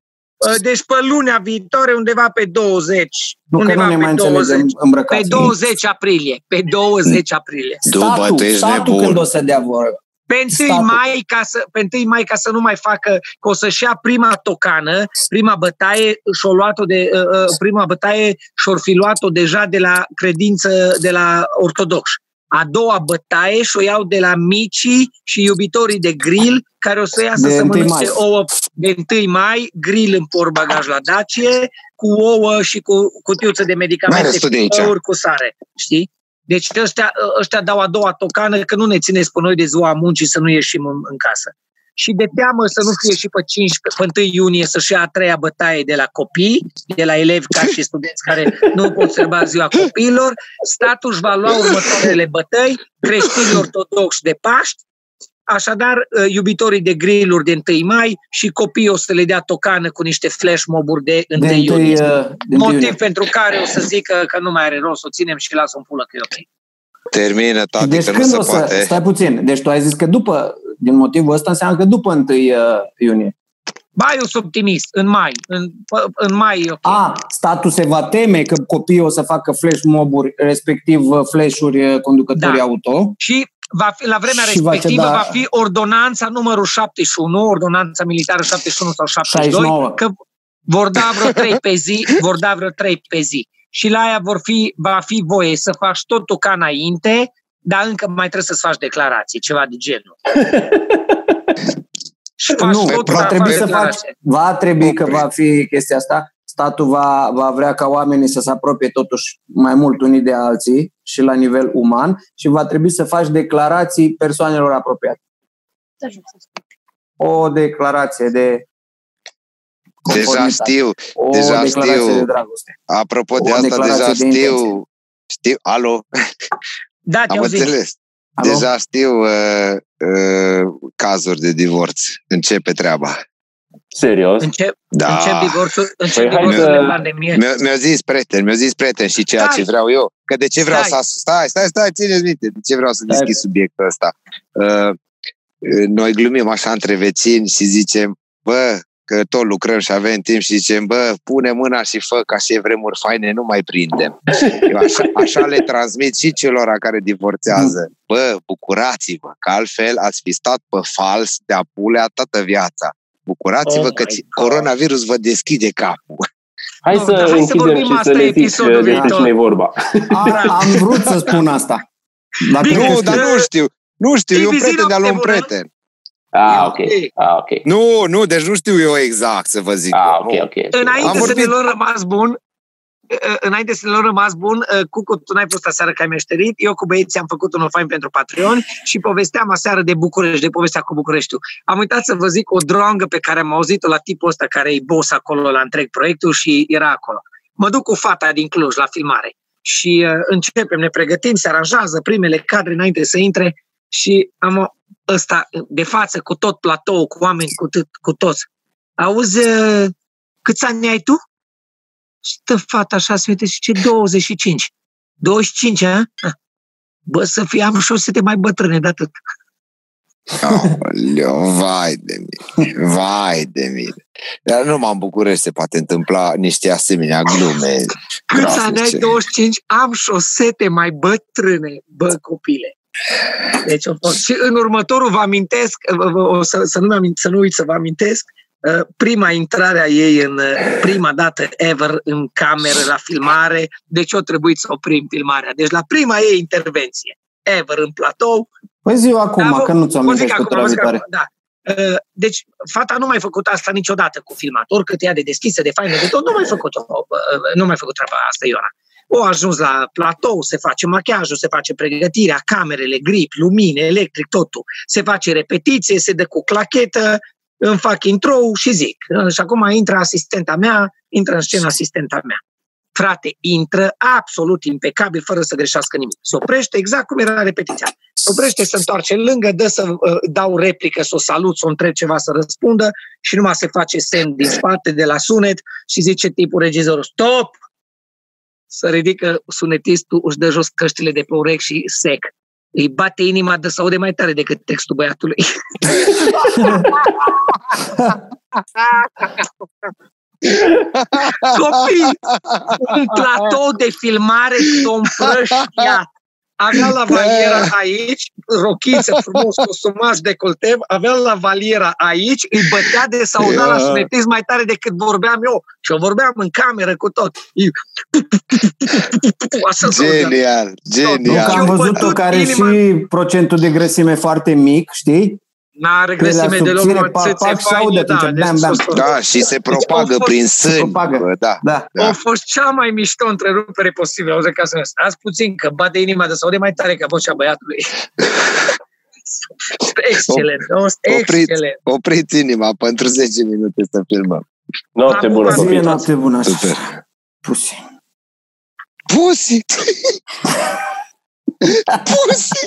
S4: deci pe lunea viitoare, undeva pe 20.
S3: Nu,
S4: undeva
S3: că nu ne mai 20,
S4: Pe 20 aprilie. Pe 20 aprilie.
S3: Statul, statul când o să dea vor.
S4: Pe 1 mai, ca să, pe 1 mai ca să nu mai facă, că o să-și ia prima tocană, prima bătaie și-o luat-o de, uh, uh, prima bătaie și-or fi luat-o deja de la credință, de la ortodox. A doua bătaie și-o iau de la micii și iubitorii de grill care o să iasă să mănânce ouă de 1 mai, grill în porbagaj la Dacie, cu ouă și cu cutiuță de medicamente și ouă cu sare. Știi? Deci ăștia, ăștia dau a doua tocană că nu ne țineți pe noi de ziua muncii să nu ieșim în, în casă. Și de teamă să nu fie și pe 5, pe 1 iunie să-și ia a treia bătaie de la copii, de la elevi ca și studenți care nu pot observa ziua copiilor, statul își va lua următoarele bătăi, creștini ortodoxi de Paști, Așadar, ă, iubitorii de grilluri de 1 mai și copiii o să le dea tocană cu niște flash moburi de 1 de iunie. Uh, Motiv iunie. pentru care o să zică că nu mai are rost, o ținem și lasă un pulă că e ok.
S2: Termină, tati,
S3: deci
S2: că
S3: când
S2: nu se
S3: o să,
S2: poate.
S3: Stai puțin, deci tu ai zis că după, din motivul ăsta, înseamnă că după 1 uh, iunie.
S4: Ba, eu sunt optimist, în mai. În, în mai e ok.
S3: A, statul se va teme că copiii o să facă flash moburi, respectiv uh, flash-uri conducătorii da. auto.
S4: Și va fi, la vremea și respectivă va, da... va fi ordonanța numărul 71, ordonanța militară 71 sau 72, 69. că vor da vreo 3 pe zi, vor da vreo 3 pe zi. Și la aia vor fi, va fi voie să faci totul ca înainte, dar încă mai trebuie să-ți faci declarații, ceva de genul.
S3: și faci nu, va trebui să faci, va trebui că va fi chestia asta, statul va, va vrea ca oamenii să se apropie totuși mai mult unii de alții și la nivel uman și va trebui să faci declarații persoanelor apropiate. O declarație de
S2: Deja știu, o deja știu.
S3: De dragoste.
S2: Apropo de asta, deja de știu. Știu, alo?
S4: Da,
S2: Am înțeles. Alo? Deja știu uh, uh, cazuri de divorț. Începe treaba.
S1: Serios?
S4: Încep, da. încep divorțul, încep păi divorțul de pandemie.
S2: Mi-a, mi zis prieten, mi-a zis prieten și ceea stai. ce vreau eu. Că de ce vreau stai. să... Stai, stai, stai, țineți minte. De ce vreau să deschid subiectul ăsta? Uh, noi glumim așa între vecini și zicem, bă, că tot lucrăm și avem timp și zicem, bă, pune mâna și fă ca și vremuri faine, nu mai prindem. Eu așa, așa le transmit și celor care divorțează. Bă, bucurați-vă, că altfel ați fi stat pe fals de-a pulea toată viața. Bucurați-vă oh că coronavirus vă deschide capul.
S1: Hai să hai închidem și să le zic despre cine e vorba.
S3: Am vrut să spun asta.
S2: Dacă nu, dar nu știu. Nu știu, eu prieten de-al un prieten.
S1: Ah, ok. Ah, ok.
S2: Nu, nu, deci nu știu eu exact să vă zic.
S1: Ah, ok, ok.
S4: Înainte să ne luăm rămas bun, înainte să ne rămas bun, Cucu, tu n-ai fost aseară că ai meșterit, eu cu băieții am făcut un fain pentru Patreon și povesteam aseară de București, de povestea cu Bucureștiul. Am uitat să vă zic o drongă pe care am auzit-o la tipul ăsta care e boss acolo la întreg proiectul și era acolo. Mă duc cu fata din Cluj la filmare și uh, începem, ne pregătim, se aranjează primele cadre înainte să intre și am ăsta de față cu tot platou, cu oameni, cu, t- cu toți. Auzi, uh, câți ani ai tu? Stă fata așa, se uite și ce 25. 25, a? Bă, să fie, am și o sete mai bătrâne de atât.
S2: Aoleu, vai de mine, vai de mine. Dar nu m-am bucurat se poate întâmpla niște asemenea glume.
S4: Câți ani ai 25? Am șosete mai bătrâne, bă, copile. Deci, și în următorul vă amintesc, o să, să, nu, amint, să nu uit să vă amintesc, uh, prima intrare a ei în uh, prima dată ever în cameră la filmare, deci o trebuit să oprim filmarea. Deci la prima ei intervenție ever în platou.
S3: Păi ziua acum, da, că nu ți-o amintesc cu
S4: acum, da. Uh, deci, fata nu mai făcut asta niciodată cu filmat. Oricât ea de deschisă, de faină, de tot, nu mai făcut, nu mai făcut treaba asta, Ioana. O ajuns la platou, se face machiajul, se face pregătirea, camerele, grip, lumine, electric, totul. Se face repetiție, se dă cu clachetă, îmi fac intro și zic. Și acum intră asistenta mea, intră în scenă asistenta mea. Frate, intră absolut impecabil, fără să greșească nimic. Se oprește exact cum era repetiția. Se oprește, se întoarce lângă, dă să uh, dau replică, să o salut, să o întreb ceva să răspundă și numai se face semn din spate de la sunet și zice tipul regizorul, stop! Să ridică sunetistul, își dă jos căștile de pe urechi și sec. Îi bate inima de să aude mai tare decât textul băiatului. Copii, un platou de filmare s-o împrăștiat. Avea la valiera aici, rochiță frumos, costumaș de coltev, avea la valiera aici, îi bătea de sauda la sunetism mai tare decât vorbeam eu. Și eu vorbeam în cameră cu tot.
S2: Genial, genial.
S3: Am văzut-o care și procentul de grăsime foarte mic, știi?
S4: N-are grăsime deloc, mă, țâțe faine, da, deci
S2: bam, bam. da, și se propagă
S4: deci,
S2: prin sâni. Propagă. Da,
S3: da.
S4: da. A fost cea mai mișto întrerupere posibilă. Auzi, ca să Azi puțin, că bate inima de sau de mai tare ca vocea băiatului. excelent,
S2: opriți, excelent. Opriți inima pentru 10 minute să filmăm.
S1: Noapte bună,
S3: copii. Noapte bună. Super. Pusi.
S2: Pusi! Pusi!